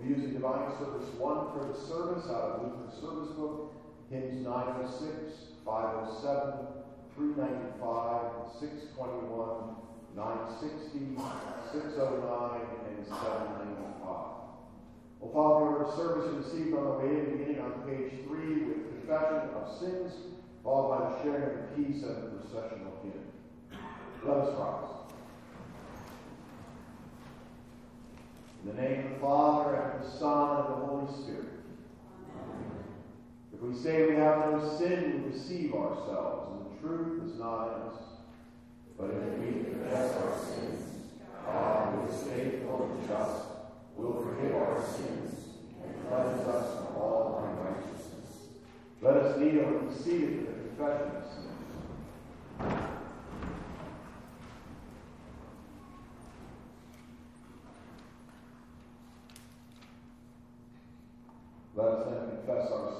We'll be using Divine Service 1 for the service out of Lutheran Service Book, hymns 906, 507, 395, 621, 960, 609, and 795. Well, Father, our service received on the way in, beginning on page 3 with confession of sins, followed by the sharing of peace and the processional hymn. Let us rise. In the name of the Father, and of the Son, and of the Holy Spirit. Amen. If we say we have no sin, we deceive ourselves, and the truth is not in us. But if we confess our sins, God, who is faithful and just, will forgive our sins and cleanse us from all unrighteousness. Let us kneel and receive the confession of sins. Let us then confess our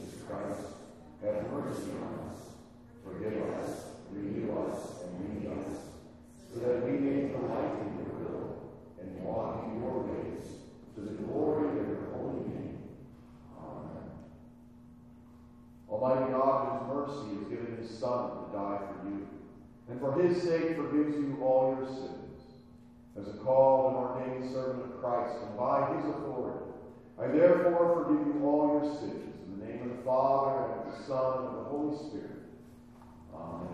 Christ, have mercy on us. Forgive us, renew us, and lead us, so that we may delight in your will and walk in your ways, to the glory of your holy name. Amen. Almighty God, whose mercy has given his Son to die for you, and for his sake forgives you all your sins. As a called and ordained servant of Christ, and by his authority, I therefore forgive you all your sins, name of the Father, and of the Son, and of the Holy Spirit. Amen.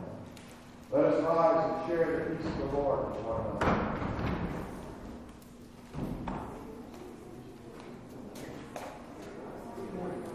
Let us rise and share the peace of the Lord with one another. Good morning.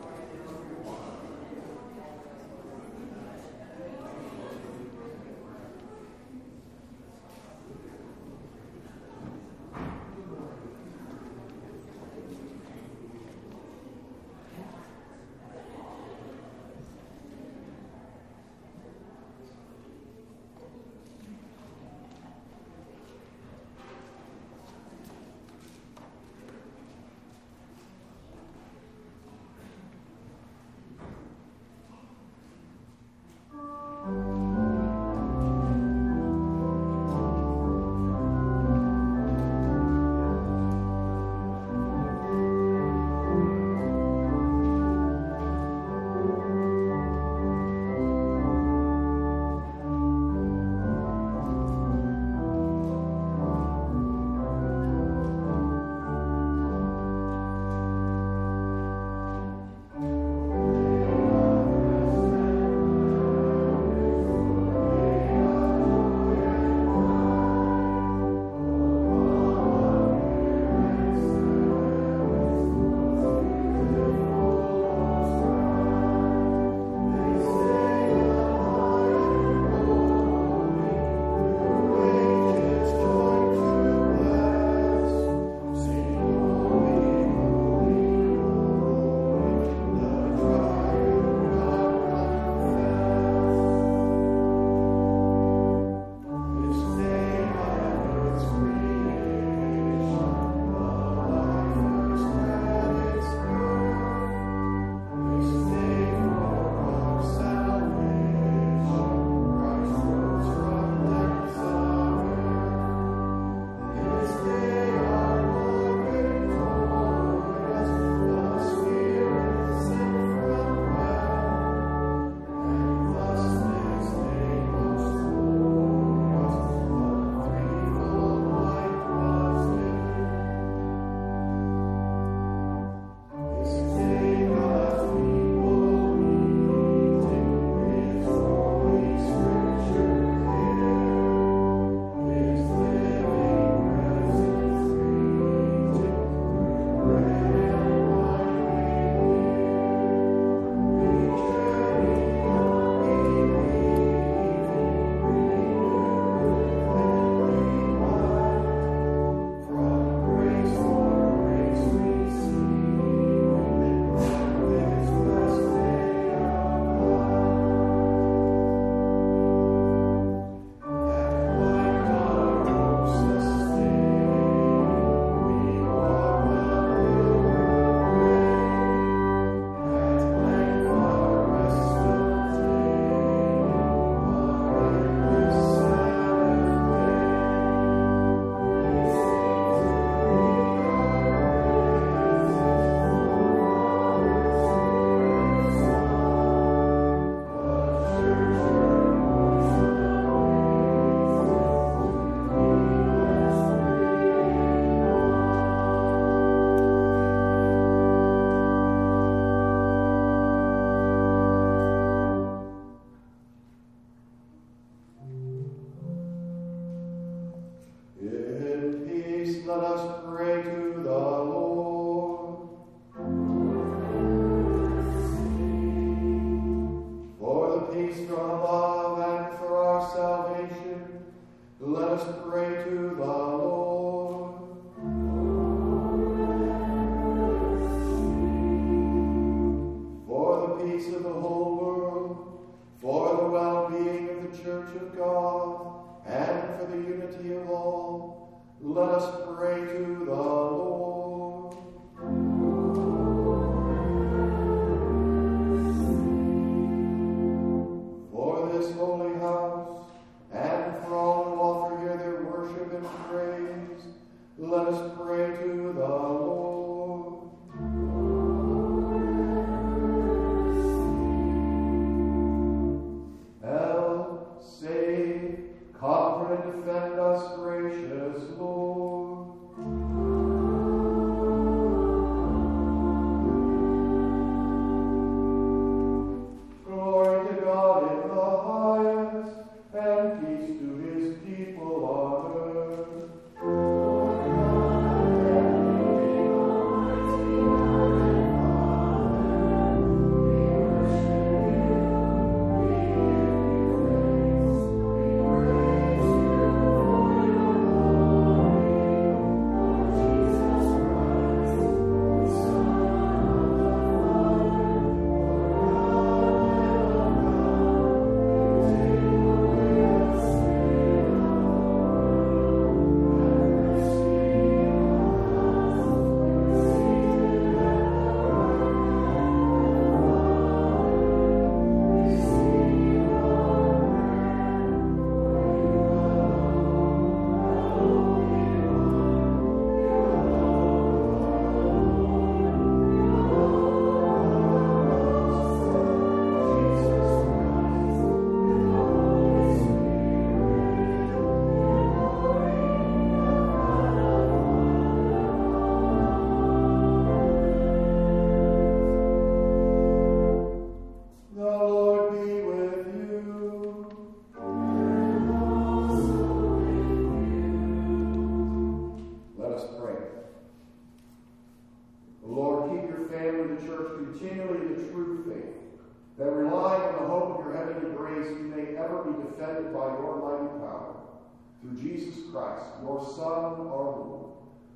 Christ, your Son, our Lord,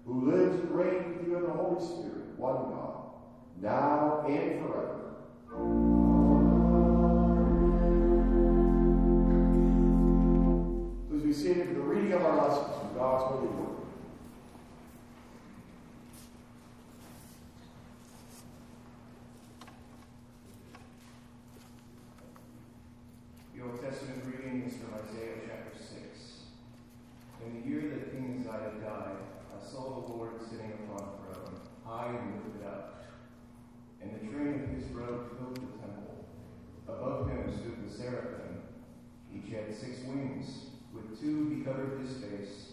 who lives and reigns with you in the Holy Spirit, one God, now and forever. Please be seated for the reading of our lessons from God's holy word. The Old Testament reading is from Isaiah chapter 6. In the year that King Uzziah died, I saw the Lord sitting upon a throne, high and lifted up, and the train of his robe filled the temple. Above him stood the seraphim. Each had six wings. With two he covered his face,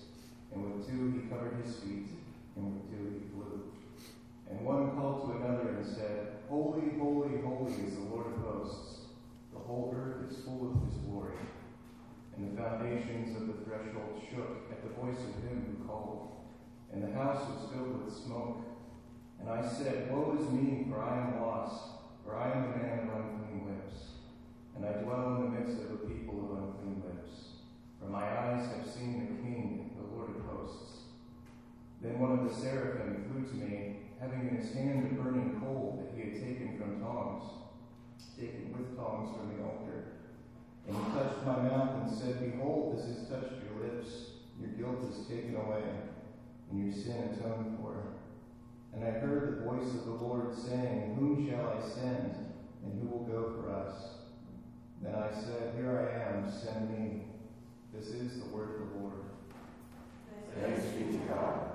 and with two he covered his feet, and with two he flew. And one called to another and said, Holy, holy, holy is the Lord of hosts. The whole earth is full of his glory. And the foundations of the threshold shook at the voice of him who called, and the house was filled with smoke. And I said, Woe is me, for I am lost, for I am a man of unclean lips, and I dwell in the midst of a people of unclean lips. For my eyes have seen the King, the Lord of hosts. Then one of the seraphim flew to me, having in his hand a burning coal that he had taken from tongs, taken with tongs from the altar. And he touched my mouth and said, Behold, this has touched your lips. Your guilt is taken away, and your sin atoned for. And I heard the voice of the Lord saying, Whom shall I send, and who will go for us? Then I said, Here I am, send me. This is the word of the Lord. Thanks be to God.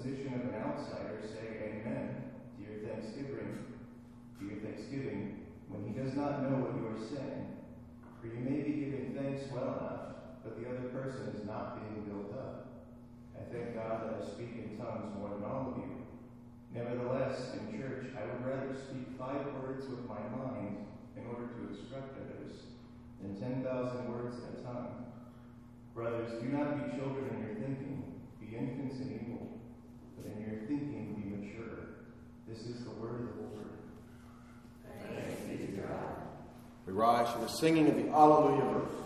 Position of an outsider say amen to your thanksgiving, to your thanksgiving, when he does not know what you are saying? For you may be giving thanks well enough, but the other person is not being built up. I thank God that I speak in tongues more than all of you Nevertheless, in church, I would rather speak five words with my mind in order to instruct others than 10,000 words in a tongue. Brothers, do not be children in your thinking, be infants in evil, but in your thinking be mature. This is the word of the Lord. Thanks be to God. We rise for the singing of the Alleluia verse.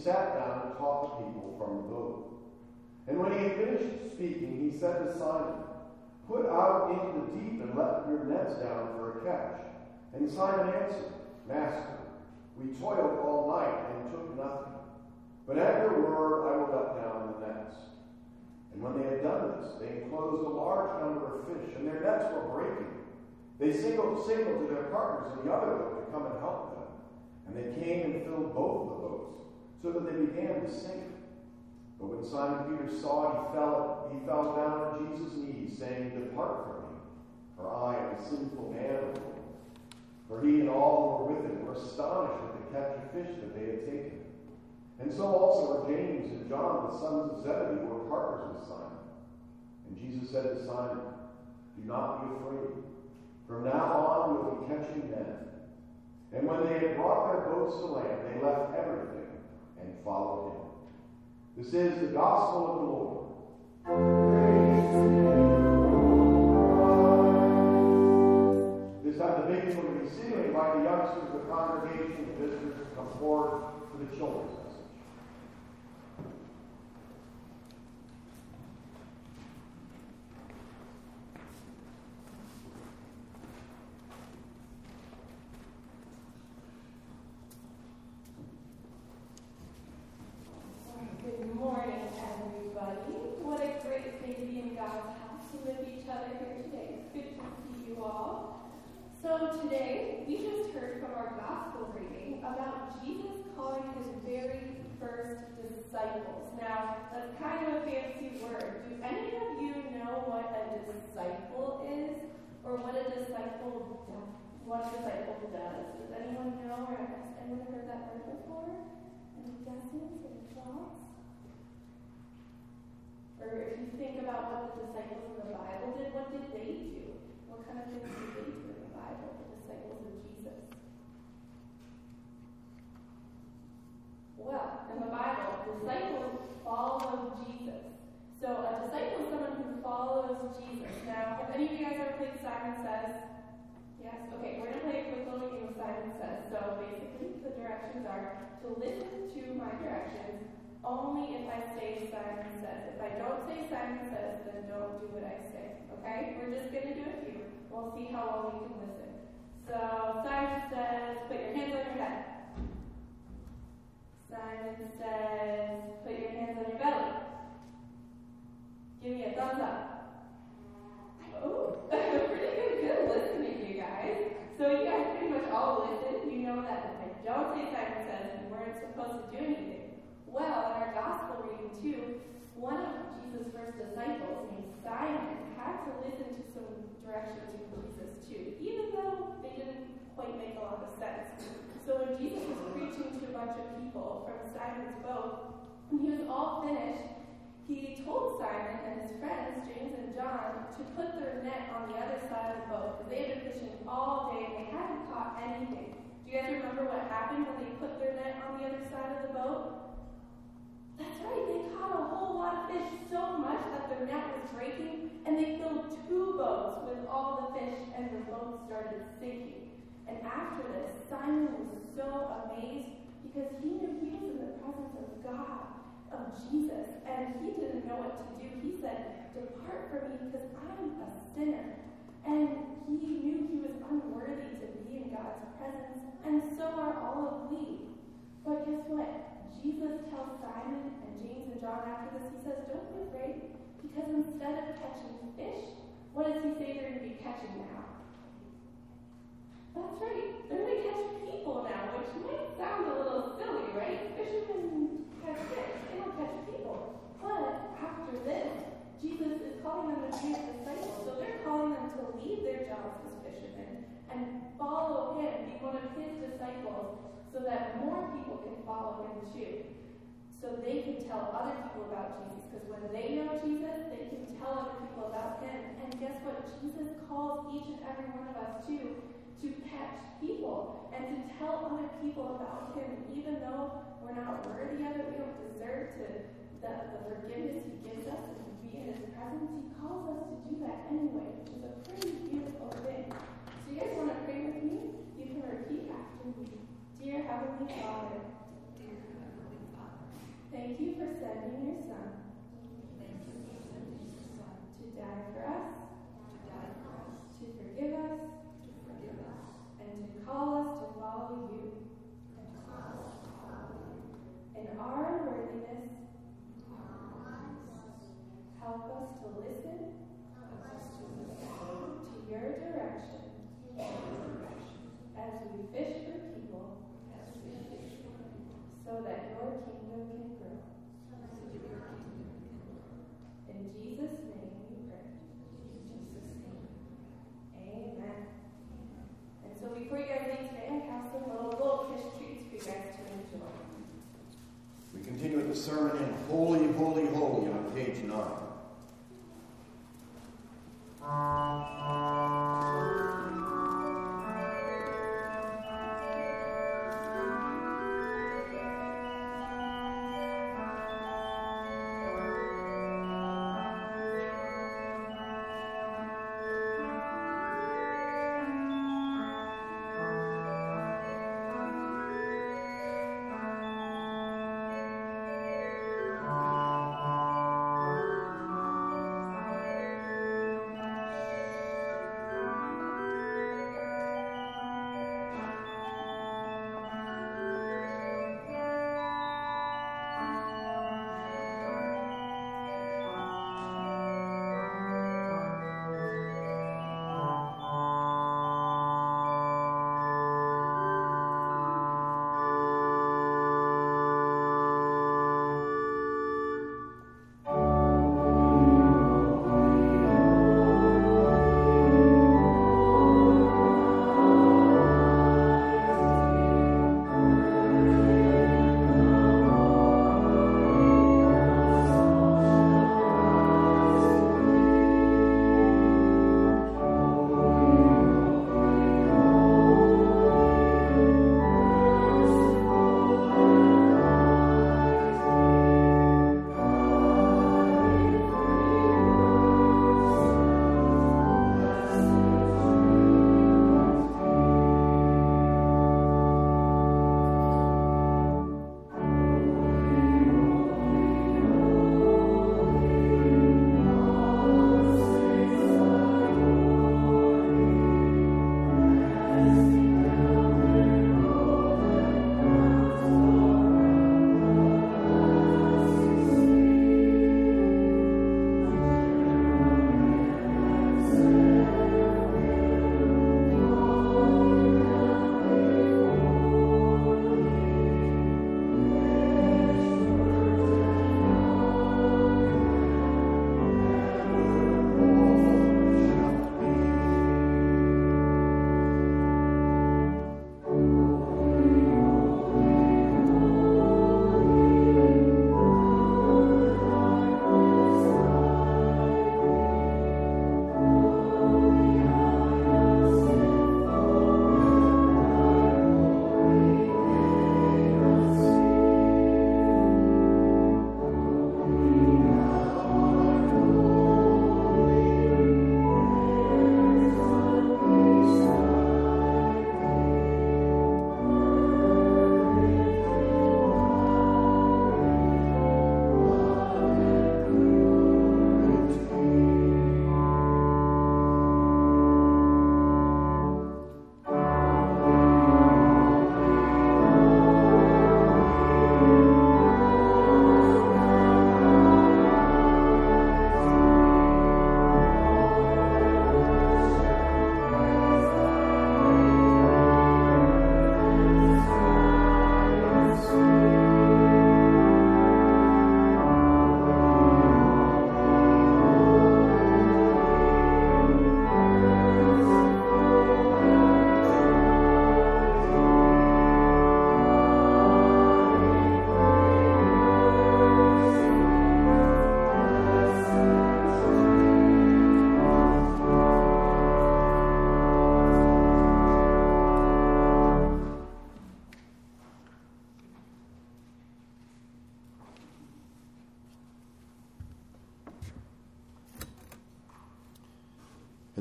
Sat down and taught the people from the boat. And when he had finished speaking, he said to Simon, Put out into the deep and let your nets down for a catch. And Simon answered, Master, we toiled all night and took nothing. But at your word I will let down the nets. And when they had done this, they enclosed a large number of fish, and their nets were breaking. They signaled, signaled to their partners in the other boat to come and help them. And they came and filled both the boats so that they began to sink. But when Simon Peter saw it, he fell, he fell down at Jesus' knees, saying, Depart from me, for I am a sinful man, For he and all who were with him were astonished at the catch of fish that they had taken. And so also were James and John, the sons of Zebedee, who were partners with Simon. And Jesus said to Simon, Do not be afraid. From now on we will be catching men. And when they had brought their boats to land, they left everything and followed him. This is the gospel of the Lord. This time the baby will be sitting. by the youngsters of the congregation, the visitors to come forward for the children's what a disciple is or what a disciple what a disciple does. Does anyone know or has anyone heard that word before? Any guesses? Any thoughts? Or if you think about what the disciples in the Bible did, what did they do? What kind of things did they do in the Bible, the disciples of Jesus? Well, in the Bible, disciples follow Jesus. So a disciple is someone who follows Jesus. Now, have any of you guys ever played Simon Says? Yes? Okay, we're going to play a quick little game of Simon Says. So basically, the directions are to listen to my directions only if I say Simon Says. If I don't say Simon Says, then don't do what I say. Okay? We're just going to do a few. We'll see how well we can listen. So Simon says, put your hands on your head. Simon says, put your hands on your belly. Give me a thumbs up. Oh, pretty good, good listening, you guys. So you guys pretty much all listen. You know that if I don't say Simon says, we weren't supposed to do anything. Well, in our gospel reading too, one of Jesus' first disciples, named Simon, had to listen to some directions from Jesus too, even though they didn't quite make a lot of sense. So when Jesus was preaching to a bunch of people from Simon's boat, when he was all finished, he told Simon and his friends, James and John, to put their net on the other side of the boat because they had been fishing all day and they hadn't caught anything. Do you guys remember what happened when they put their net on the other side of the boat? That's right, they caught a whole lot of fish, so much that their net was breaking, and they filled two boats with all the fish, and the boat started sinking. And after this, Simon was so amazed because he knew he was in the presence of God of Jesus, and he didn't know what to do. He said, Depart from me because I'm a sinner. And he knew he was unworthy to be in God's presence, and so are all of we. But guess what? Jesus tells Simon and James and John after this, he says, Don't be afraid, because instead of catching fish, what does he say they're going to be catching now? That's right, they're going to catch people now, which might sound a little silly, right? Fishermen catch fish, they don't catch people. But after this, Jesus is calling them to be his disciples. So they're calling them to leave their jobs as fishermen and follow him, be one of his disciples, so that more people can follow him too. So they can tell other people about Jesus. Because when they know Jesus, they can tell other people about him. And guess what? Jesus calls each and every one of us too to catch people and to tell other people about him, even though we're not worthy of it, we don't deserve to the, the forgiveness he gives us and to be in his presence, he calls us to do that anyway, which is a pretty beautiful thing. So you guys want to pray with me? You can repeat after me. Dear Heavenly Father, Dear Heavenly Father, thank you for sending your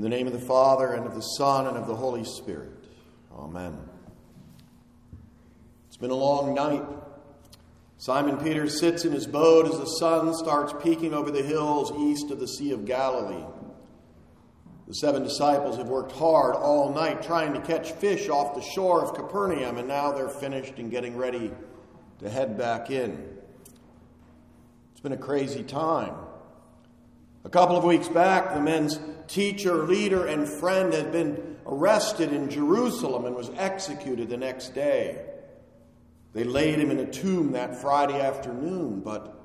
the name of the Father, and of the Son, and of the Holy Spirit. Amen. It's been a long night. Simon Peter sits in his boat as the sun starts peeking over the hills east of the Sea of Galilee. The seven disciples have worked hard all night trying to catch fish off the shore of Capernaum, and now they're finished and getting ready to head back in. It's been a crazy time. A couple of weeks back, the men's teacher, leader, and friend had been arrested in Jerusalem and was executed the next day. They laid him in a tomb that Friday afternoon, but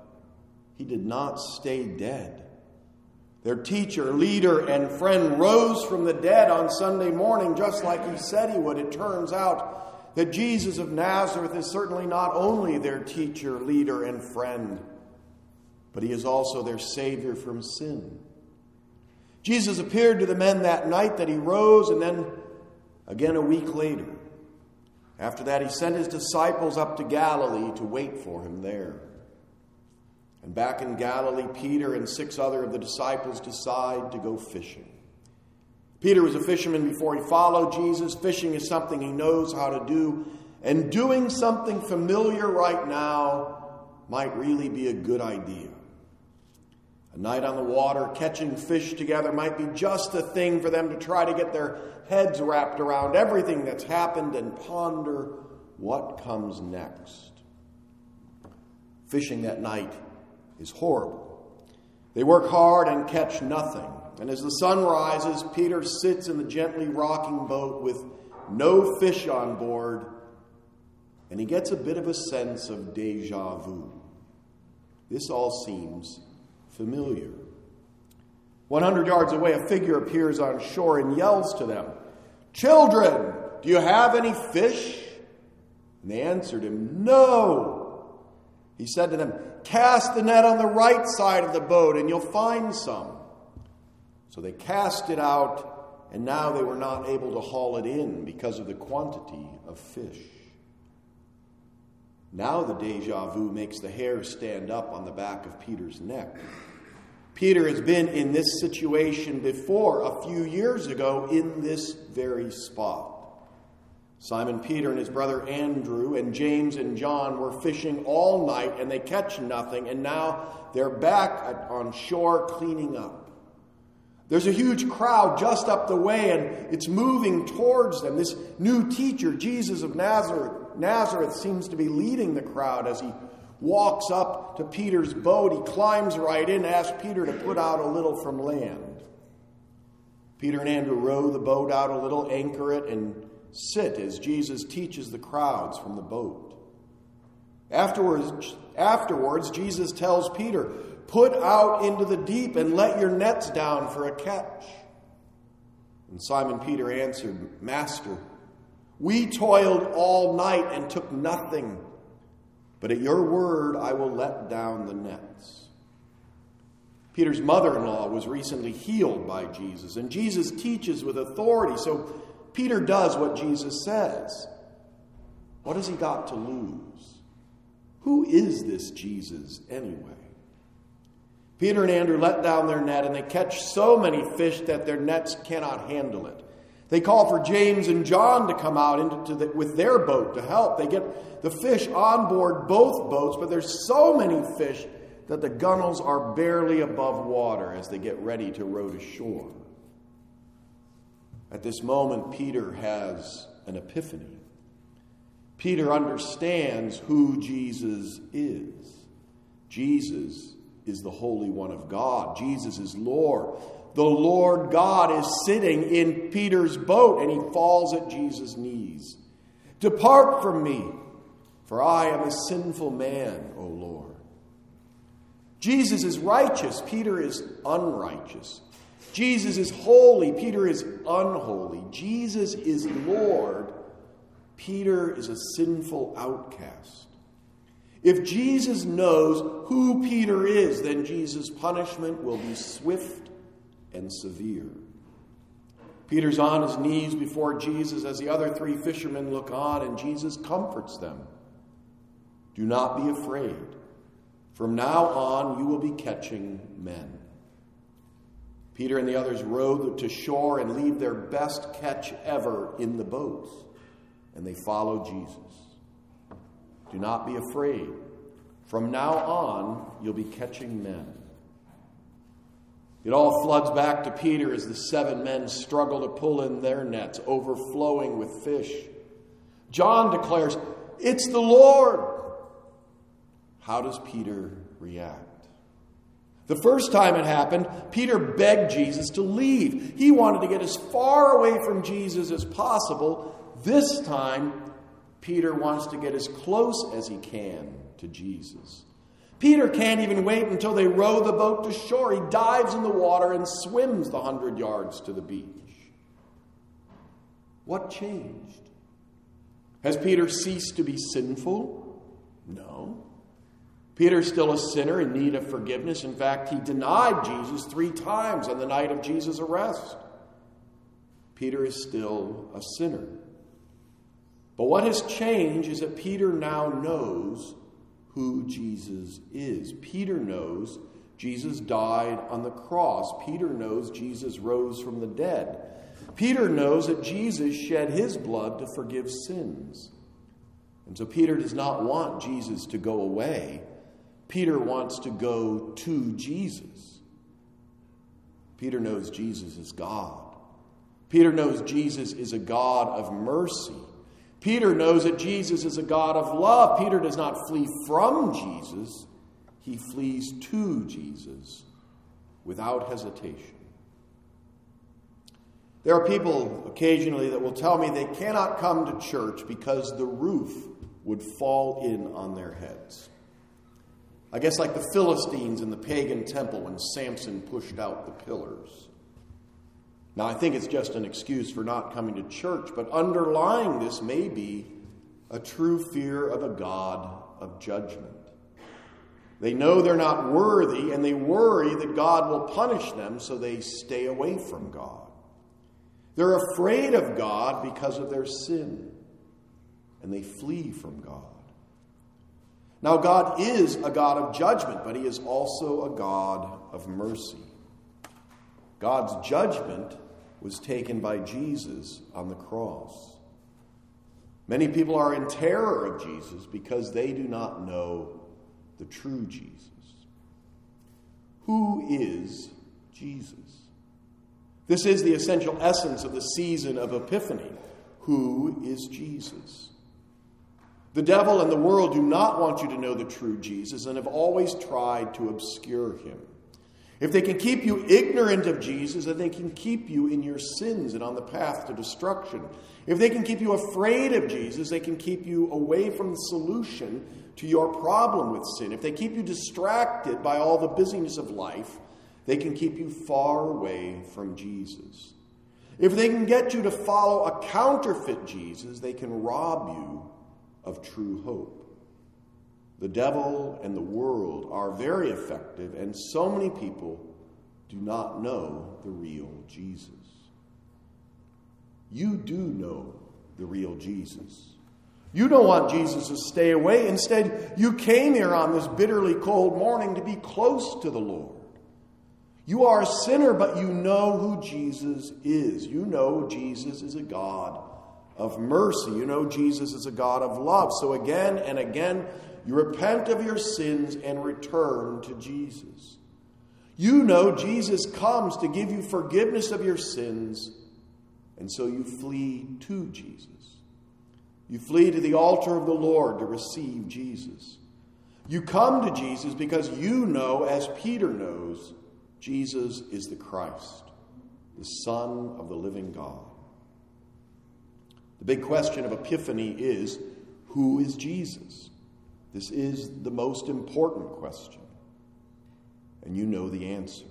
he did not stay dead. Their teacher, leader, and friend rose from the dead on Sunday morning just like he said he would. It turns out that Jesus of Nazareth is certainly not only their teacher, leader, and friend but he is also their Savior from sin. Jesus appeared to the men that night that he rose, and then again a week later. After that, he sent his disciples up to Galilee to wait for him there. And back in Galilee, Peter and six other of the disciples decide to go fishing. Peter was a fisherman before he followed Jesus. Fishing is something he knows how to do, and doing something familiar right now might really be a good idea. A night on the water, catching fish together, might be just the thing for them to try to get their heads wrapped around everything that's happened and ponder what comes next. Fishing that night is horrible. They work hard and catch nothing. And as the sun rises, Peter sits in the gently rocking boat with no fish on board, and he gets a bit of a sense of deja vu. This all seems familiar. 100 yards away, a figure appears on shore and yells to them, Children, do you have any fish? And they answered him, No. He said to them, Cast the net on the right side of the boat, and you'll find some. So they cast it out, and now they were not able to haul it in because of the quantity of fish. Now the deja vu makes the hair stand up on the back of Peter's neck. Peter has been in this situation before a few years ago in this very spot. Simon Peter and his brother Andrew and James and John were fishing all night and they catch nothing, and now they're back on shore cleaning up. There's a huge crowd just up the way and it's moving towards them. This new teacher, Jesus of Nazareth, Nazareth seems to be leading the crowd as he walks up to Peter's boat. He climbs right in, asks Peter to put out a little from land. Peter and Andrew row the boat out a little, anchor it, and sit as Jesus teaches the crowds from the boat. Afterwards, afterwards, Jesus tells Peter, Put out into the deep and let your nets down for a catch. And Simon Peter answered, Master, we toiled all night and took nothing, but at your word I will let down the nets. Peter's mother in law was recently healed by Jesus, and Jesus teaches with authority, so Peter does what Jesus says. What has he got to lose? Who is this Jesus anyway? Peter and Andrew let down their net, and they catch so many fish that their nets cannot handle it. They call for James and John to come out into the, with their boat to help. They get the fish on board both boats, but there's so many fish that the gunnels are barely above water as they get ready to row to shore. At this moment, Peter has an epiphany. Peter understands who Jesus is. Jesus is the Holy One of God, Jesus is Lord. The Lord God is sitting in Peter's boat and he falls at Jesus' knees. Depart from me, for I am a sinful man, O Lord. Jesus is righteous, Peter is unrighteous. Jesus is holy, Peter is unholy. Jesus is Lord, Peter is a sinful outcast. If Jesus knows who Peter is, then Jesus' punishment will be swift and severe. Peter's on his knees before Jesus as the other three fishermen look on, and Jesus comforts them. Do not be afraid. From now on, you will be catching men. Peter and the others row to shore and leave their best catch ever in the boats, and they follow Jesus. Do not be afraid. From now on, you'll be catching men. It all floods back to Peter as the seven men struggle to pull in their nets, overflowing with fish. John declares, It's the Lord. How does Peter react? The first time it happened, Peter begged Jesus to leave. He wanted to get as far away from Jesus as possible. This time, Peter wants to get as close as he can to Jesus. Peter can't even wait until they row the boat to shore. He dives in the water and swims the hundred yards to the beach. What changed? Has Peter ceased to be sinful? No. Peter's still a sinner in need of forgiveness. In fact, he denied Jesus three times on the night of Jesus' arrest. Peter is still a sinner. But what has changed is that Peter now knows who Jesus is. Peter knows Jesus died on the cross. Peter knows Jesus rose from the dead. Peter knows that Jesus shed his blood to forgive sins. And so Peter does not want Jesus to go away. Peter wants to go to Jesus. Peter knows Jesus is God. Peter knows Jesus is a God of mercy. Peter knows that Jesus is a God of love. Peter does not flee from Jesus, he flees to Jesus without hesitation. There are people occasionally that will tell me they cannot come to church because the roof would fall in on their heads. I guess like the Philistines in the pagan temple when Samson pushed out the pillars. Now, I think it's just an excuse for not coming to church, but underlying this may be a true fear of a God of judgment. They know they're not worthy, and they worry that God will punish them, so they stay away from God. They're afraid of God because of their sin, and they flee from God. Now, God is a God of judgment, but He is also a God of mercy. God's judgment was taken by Jesus on the cross. Many people are in terror of Jesus because they do not know the true Jesus. Who is Jesus? This is the essential essence of the season of Epiphany. Who is Jesus? The devil and the world do not want you to know the true Jesus and have always tried to obscure him. If they can keep you ignorant of Jesus, then they can keep you in your sins and on the path to destruction. If they can keep you afraid of Jesus, they can keep you away from the solution to your problem with sin. If they keep you distracted by all the busyness of life, they can keep you far away from Jesus. If they can get you to follow a counterfeit Jesus, they can rob you of true hope. The devil and the world are very effective, and so many people do not know the real Jesus. You do know the real Jesus. You don't want Jesus to stay away. Instead, you came here on this bitterly cold morning to be close to the Lord. You are a sinner, but you know who Jesus is. You know Jesus is a God of mercy. You know Jesus is a God of love. So again and again, you repent of your sins and return to Jesus. You know Jesus comes to give you forgiveness of your sins, and so you flee to Jesus. You flee to the altar of the Lord to receive Jesus. You come to Jesus because you know, as Peter knows, Jesus is the Christ, the Son of the living God. The big question of Epiphany is who is Jesus? This is the most important question. And you know the answer.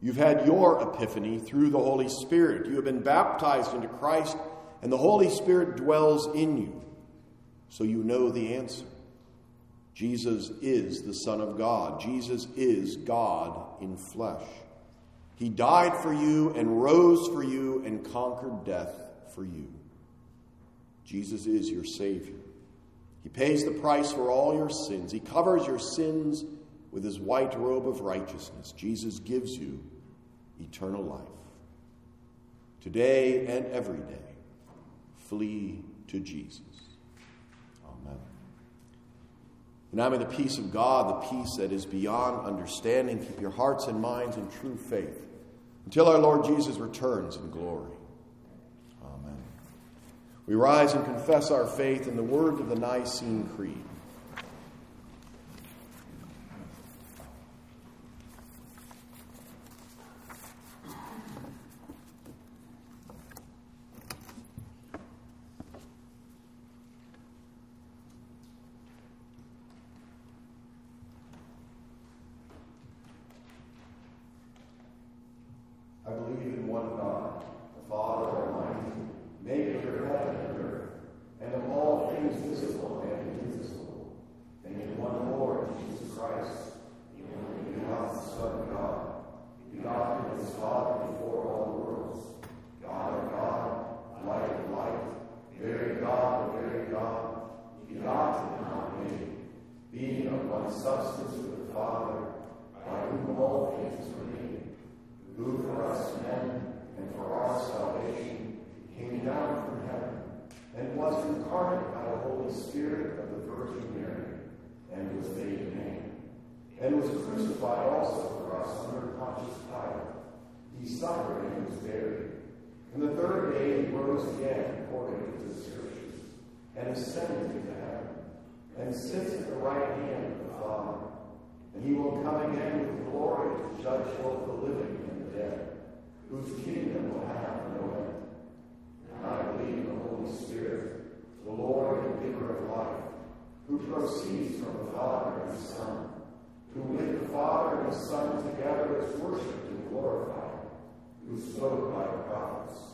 You've had your epiphany through the Holy Spirit. You have been baptized into Christ, and the Holy Spirit dwells in you. So you know the answer. Jesus is the Son of God. Jesus is God in flesh. He died for you and rose for you and conquered death for you. Jesus is your Savior. He pays the price for all your sins. He covers your sins with his white robe of righteousness. Jesus gives you eternal life. Today and every day, flee to Jesus. Amen. And now may the peace of God, the peace that is beyond understanding, keep your hearts and minds in true faith until our Lord Jesus returns in glory. We rise and confess our faith in the words of the Nicene Creed. Son of God. ascended into heaven, and sits at the right hand of the Father. And he will come again with glory to judge both the living and the dead, whose kingdom will have no end. And I believe in the Holy Spirit, the Lord and giver of life, who proceeds from the Father and the Son, who with the Father and the Son together is worshipped and glorified, who spoke by the prophets.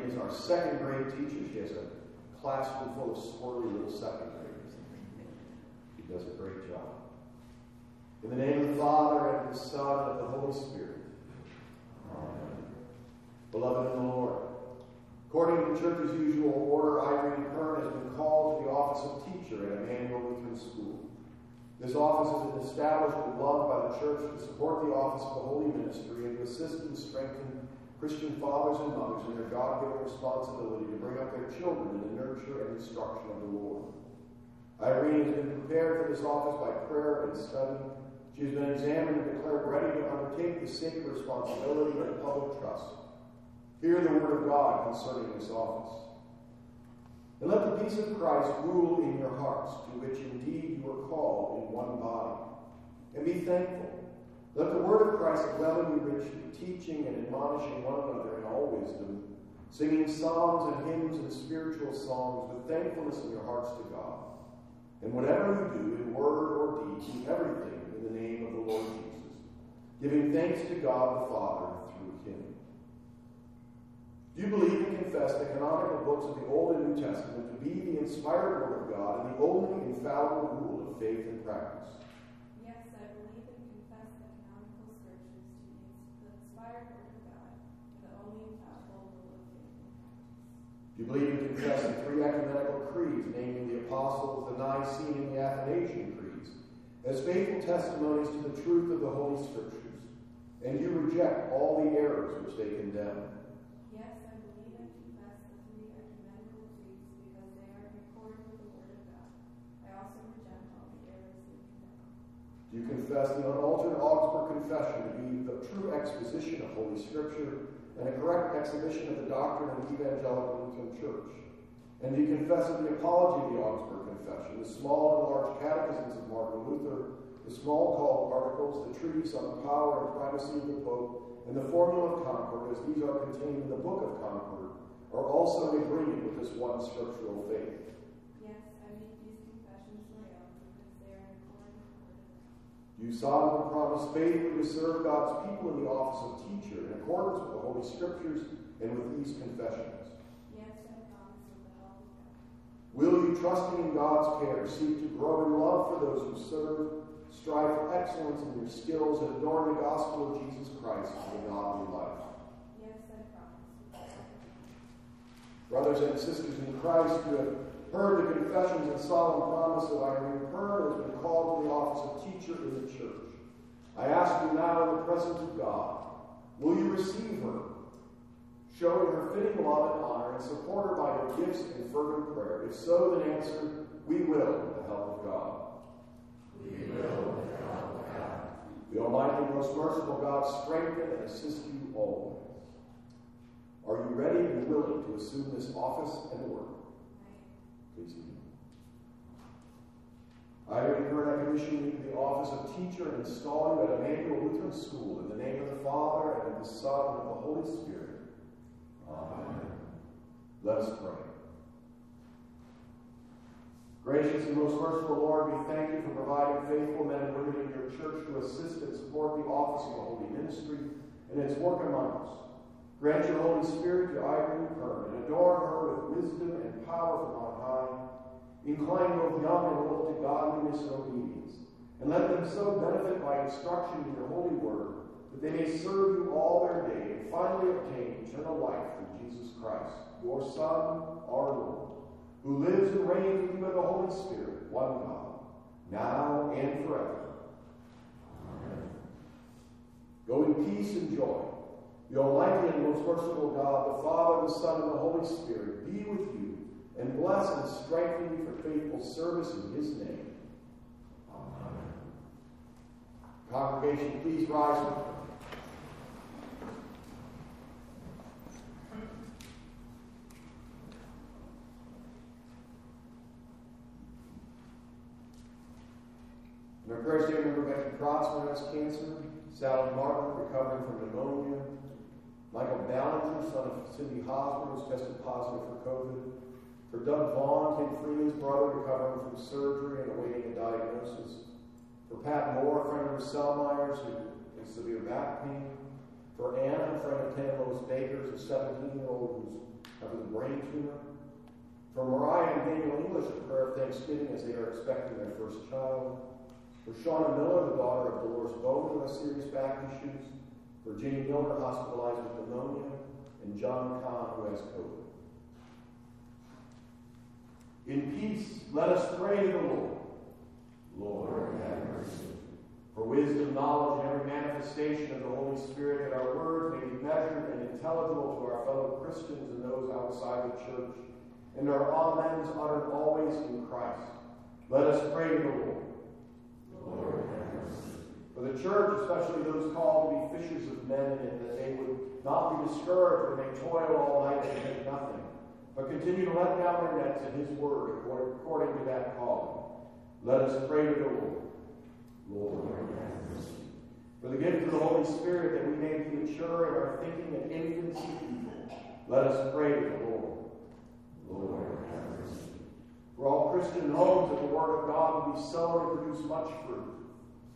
is our second grade teacher. She has a classroom full of squirrely little second graders. She does a great job. In the name of the Father, and of the Son, and of the Holy Spirit. Beloved in the Lord, according to the church's usual order, Irene Kern has been called to the office of teacher at Emmanuel Lutheran School. This office has been established and loved by the church to support the office of the holy ministry and to assist and strengthen Christian fathers and mothers in their God given responsibility to bring up their children in the nurture and instruction of the Lord. Irene has been prepared for this office by prayer and study. She has been examined and declared ready to undertake the sacred responsibility and public trust. Hear the word of God concerning this office. And let the peace of Christ rule in your hearts, to which indeed you are called in one body. And be thankful. Let the word of Christ dwell in you richly, teaching and admonishing one another in all wisdom, singing psalms and hymns and spiritual songs with thankfulness in your hearts to God. And whatever you do, in word or deed, do everything in the name of the Lord Jesus, giving thanks to God the Father through him. do you believe and confess the canonical books of the Old and New Testament to be the inspired Word of God and the only infallible rule of faith and practice? You believe and confess the three ecumenical creeds, namely the Apostles, the Nicene, and the Athanasian creeds, as faithful testimonies to the truth of the Holy Scriptures, and you reject all the errors which they condemn? Yes, I believe in the past of the evangelical creeds because they are recorded by the word of God. I also reject all the errors they condemn. Do you confess the unaltered Augsburg Confession to be the true exposition of Holy Scripture and a correct exhibition of the doctrine of the Evangelical Lutheran Church? And do you confess the Apology of the Augsburg Confession, the small and large catechisms of Martin Luther, the Smalcald articles, the treatise on the power and primacy of the Pope, and the Formula of Concord, as these are contained in the Book of Concord, are also in agreement with this one scriptural faith? They are in accordance with Do You solemnly promise faithfully to serve God's people in the office of teacher in accordance with the Holy Scriptures and with these confessions. Yes, I promise with the help of God. Will you, trusting in God's care, seek to grow in love for those who serve, strive for excellence in your skills, and adorn the gospel of Jesus Christ in a godly life? Yes, I promise with the help of God. Brothers and sisters in Christ who have heard the confessions and solemn promise of Irene Kern has been called to the office of teacher in the. I ask you now in the presence of God, will you receive her, showing her fitting love and honor, and support her by your gifts and fervent prayer? If so, then answer, we will with the help of God. We will with the help of God. The Almighty and most merciful God strengthen and assist you always. Are you ready and willing to assume this office and work? Please be. I return I commission you to the office of teacher and install you at Emmanuel Lutheran School in the name of the Father and of the Son and of the Holy Spirit. Amen. Let us pray. Gracious and most merciful Lord, we thank you for providing faithful men and women in your church to assist and support the office of the holy ministry and its work among us. Grant your Holy Spirit to Irene Kern and adorn her with wisdom and power from on high. Incline both young and old to godliness and obedience, and let them so benefit by instruction in your holy word that they may serve you all their day and finally obtain eternal life through Jesus Christ, your Son, our Lord, who lives and reigns with you in the Holy Spirit, one God, now and forever. Go in peace and joy. The Almighty and most merciful God, the Father, the Son, and the Holy Spirit, be with you and bless and strengthen you for faithful service in His name. Amen. Congregation, please rise. In our prayers today, remember Becky Protzman has cancer, Sally Martin recovering from pneumonia, Michael Ballinger, son of Cindy Hosmer, was tested positive for COVID. For Doug Vaughn, came Tim Freeman's brother, recovering from surgery and awaiting a diagnosis. For Pat Moore, a friend of Selmeyer's, who has severe back pain. For Anna, a friend of Ted Lois Baker's, a 17-year-old who's having a brain tumor. For Mariah and Daniel English, a prayer of thanksgiving as they are expecting their first child. For Shauna Miller, the daughter of Dolores Bowman, has serious back issues. For Jenny Miller, hospitalized with pneumonia. And John Kahn, who has COVID. In peace, let us pray to the Lord. Lord, have mercy. For wisdom, knowledge, and every manifestation of the Holy Spirit, that our words may be measured and intelligible to our fellow Christians and those outside the church, and our amens uttered always in Christ. Let us pray to the Lord. Lord, have mercy. For the church, especially those called to be fishers of men it, that they would not be discouraged when they toil all night and take nothing but continue to let down their nets at his word according to that calling. Let us pray to the Lord. Lord, for the gift of the Holy Spirit that we may be mature in our thinking and infancy evil. Let us pray to the Lord. Lord, for all Christian homes that the Word of God will be sown and produce much fruit.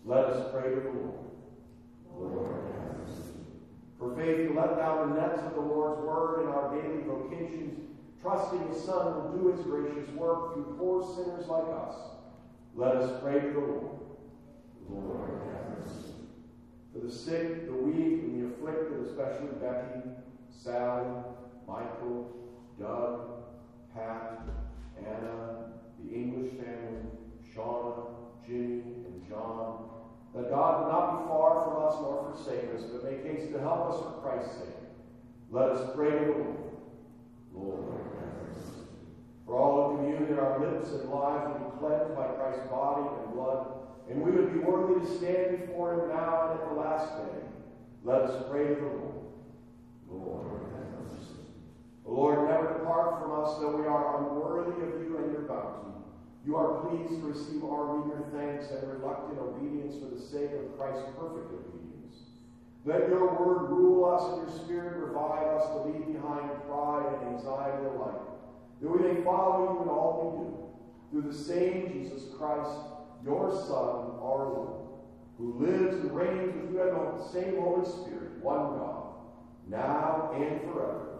Let us pray to the Lord. Lord, for faith to let down the nets of the Lord's Word in our daily vocations trusting His Son will do His gracious work through poor sinners like us. Let us pray to the Lord. Lord, For the sick, the weak, and the afflicted, especially Becky, Sally, Michael, Doug, Pat, Anna, the English family, Shauna, Jimmy, and John, that God would not be far from us nor forsake us, but make haste to help us for Christ's sake. Let us pray to the Lord. For all who commune in our lips and lives would be cleansed by Christ's body and blood, and we would be worthy to stand before him now and at the last day. Let us pray to the Lord. Lord, the Lord, never depart from us, though we are unworthy of you and your bounty. You are pleased to receive our meager thanks and reluctant obedience for the sake of Christ's perfect obedience. Let your word rule us and your spirit revive us to leave behind pride and anxiety alike that we may follow you in all we do, through the same Jesus Christ, your Son, our Lord. who lives and reigns with you in the same Holy Spirit, one God, now and forever.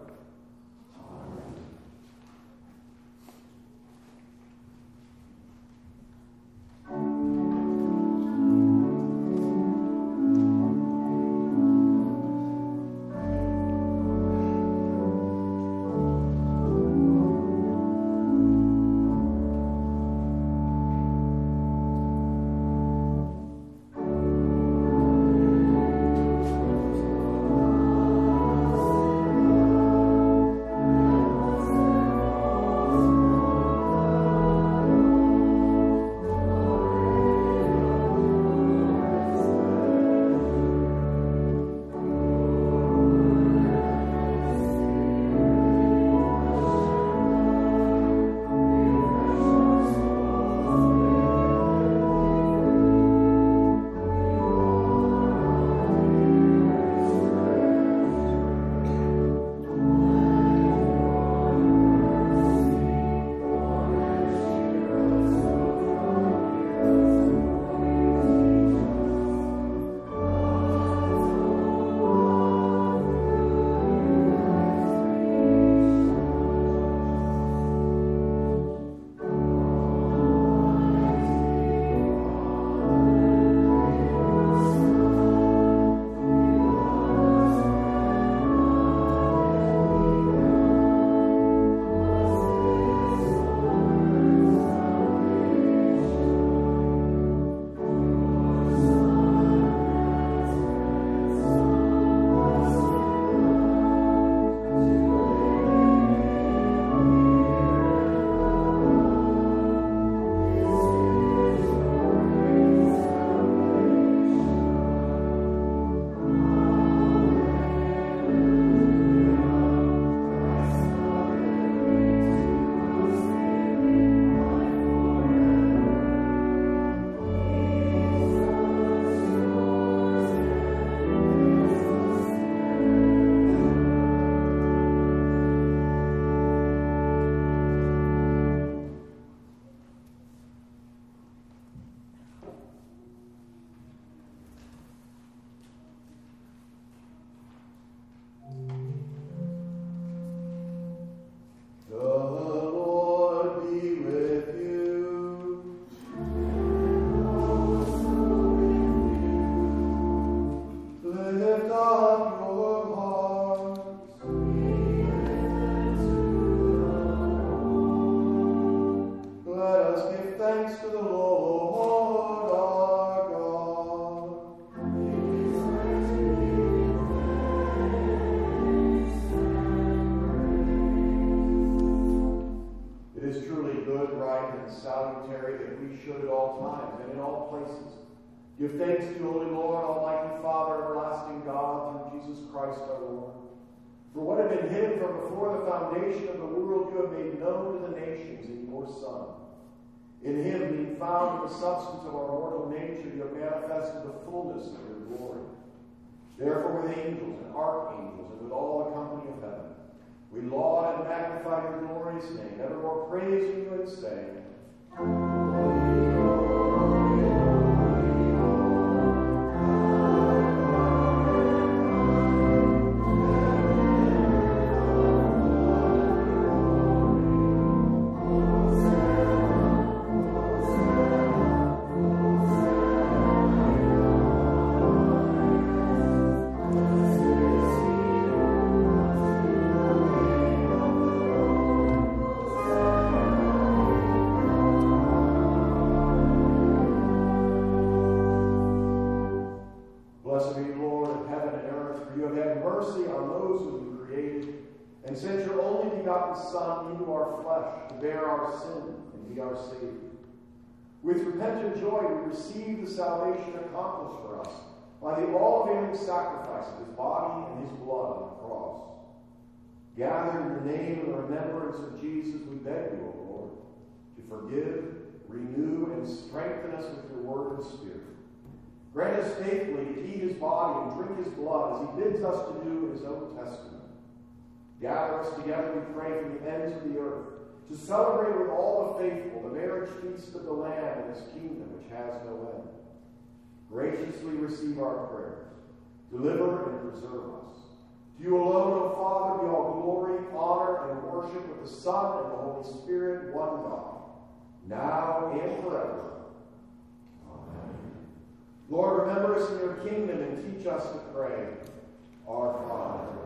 Foundation of the world, you have made known to the nations in your Son. In him, being found in the substance of our mortal nature, you have manifested the fullness of your glory. Therefore, with angels and archangels and with all the company of heaven, we laud and magnify your glorious name, evermore praising you and saying, Son into our flesh to bear our sin and be our Savior. With repentant joy, we receive the salvation accomplished for us by the all-availing sacrifice of his body and his blood on the cross. Gathered in the name and remembrance of Jesus, we beg you, O Lord, to forgive, renew, and strengthen us with your word and spirit. Grant us faithfully to eat his body and drink his blood as he bids us to do in his own testament. Gather us together, we pray, from the ends of the earth, to celebrate with all the faithful the marriage feast of the Lamb and his kingdom, which has no end. graciously receive our prayers. Deliver and preserve us. To you alone, O Father, be all glory, honor, and worship with the Son and the Holy Spirit, one God, now and forever. Amen. Lord, remember us in your kingdom and teach us to pray. Our Father,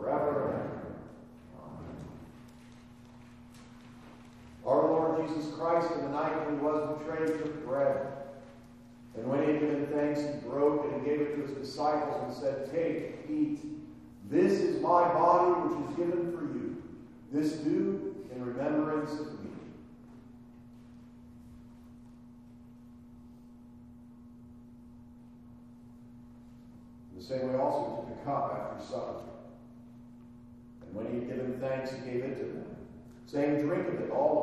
forever and ever. Amen. Our Lord Jesus Christ, in the night when he was betrayed, took bread. And when he had given thanks, he broke it and gave it to his disciples and said, Take, eat. This is my body which is given for you. This do in remembrance of me. The same way also took the cup after supper. And when he had given thanks, he gave it to them, saying, Drink of it, all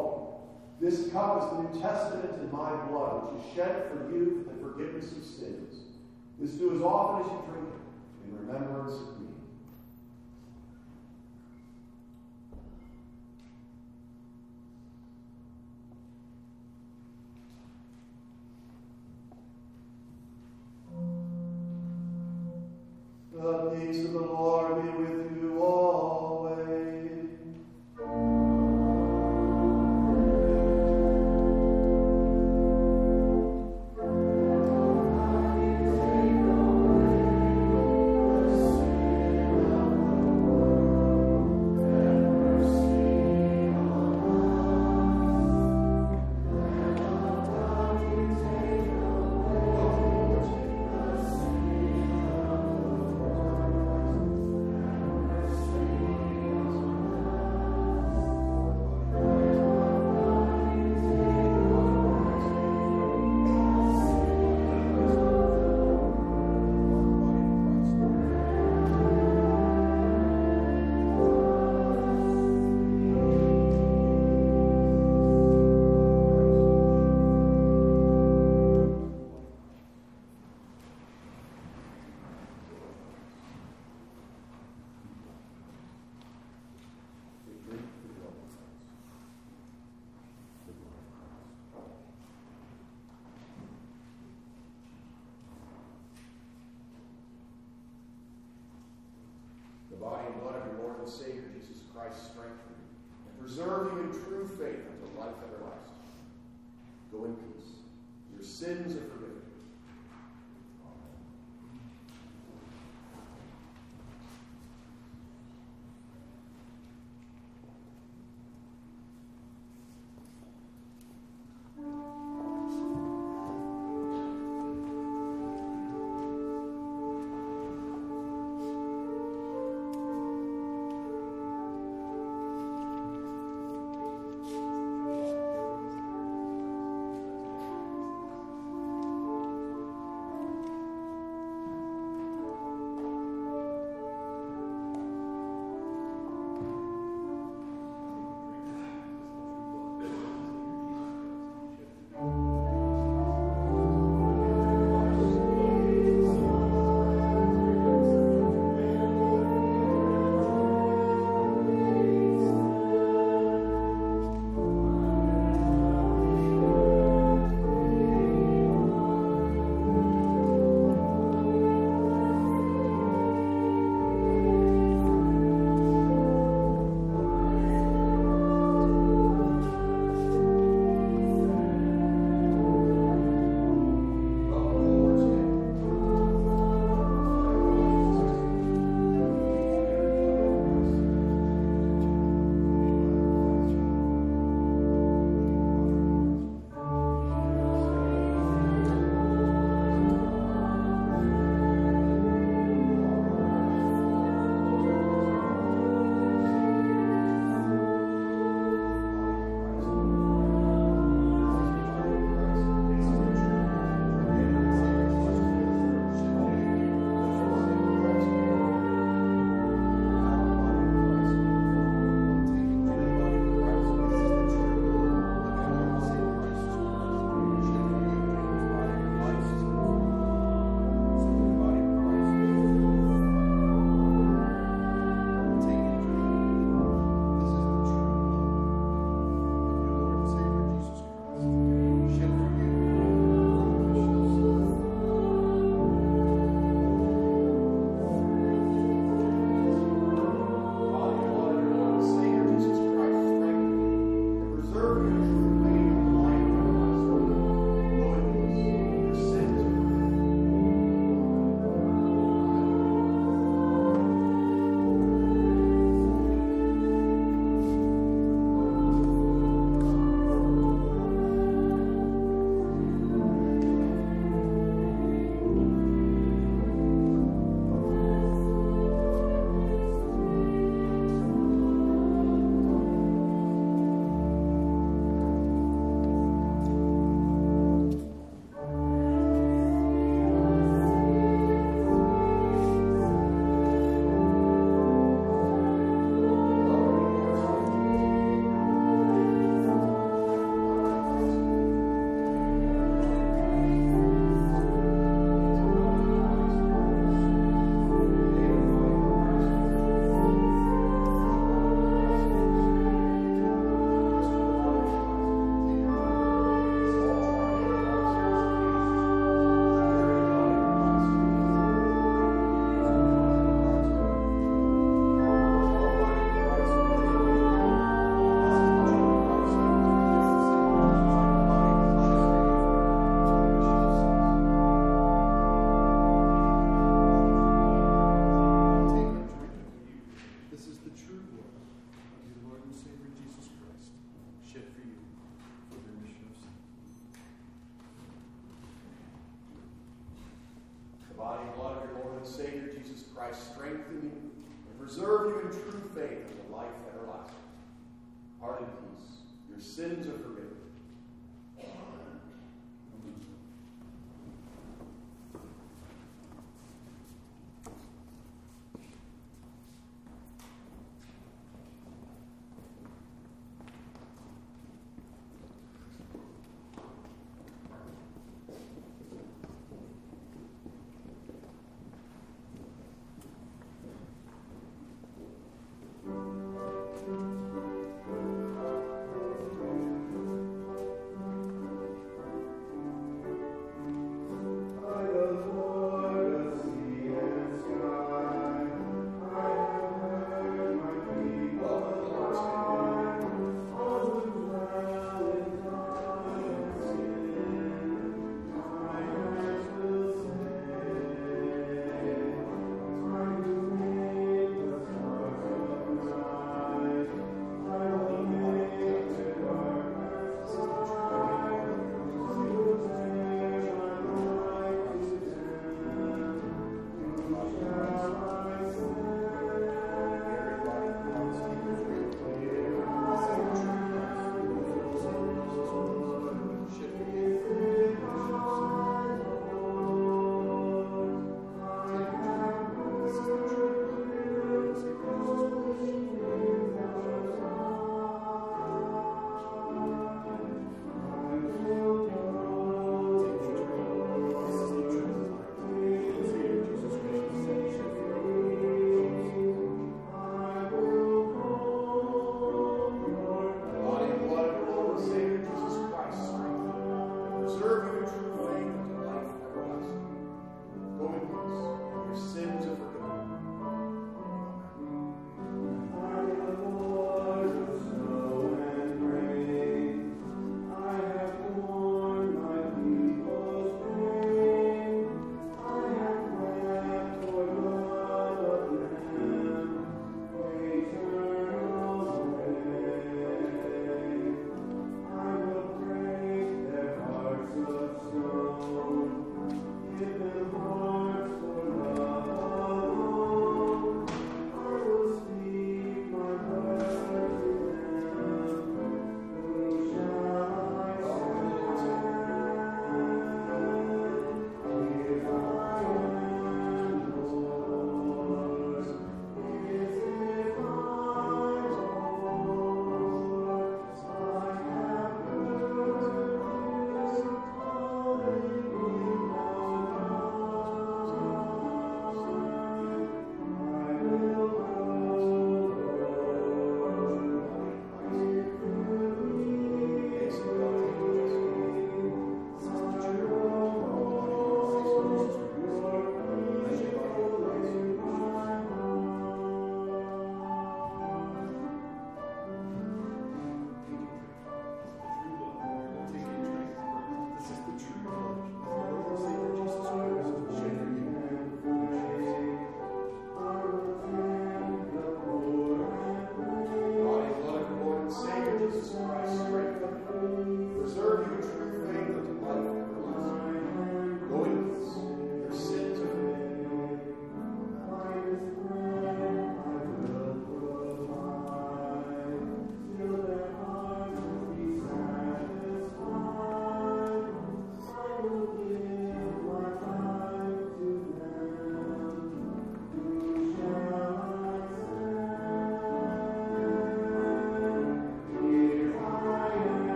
of you. This cup is the New Testament in my blood, which is shed for you for the forgiveness of sins. This do as often as you drink it in remembrance of me. The peace of the Lord The body and blood of your Lord and Savior Jesus Christ strengthen you and preserve you in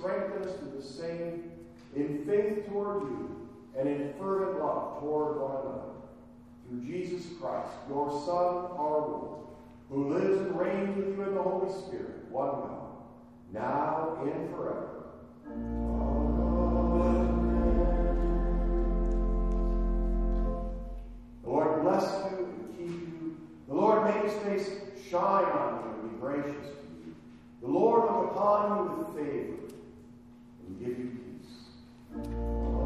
strengthen us to the same in faith toward you and in fervent love toward one another. Through Jesus Christ, your Son, our Lord, who lives and reigns with you in the Holy Spirit, one God, now and forever. The Lord bless you and keep you. The Lord make his face shine on you and be gracious to you. The Lord look upon you with favor we give you peace.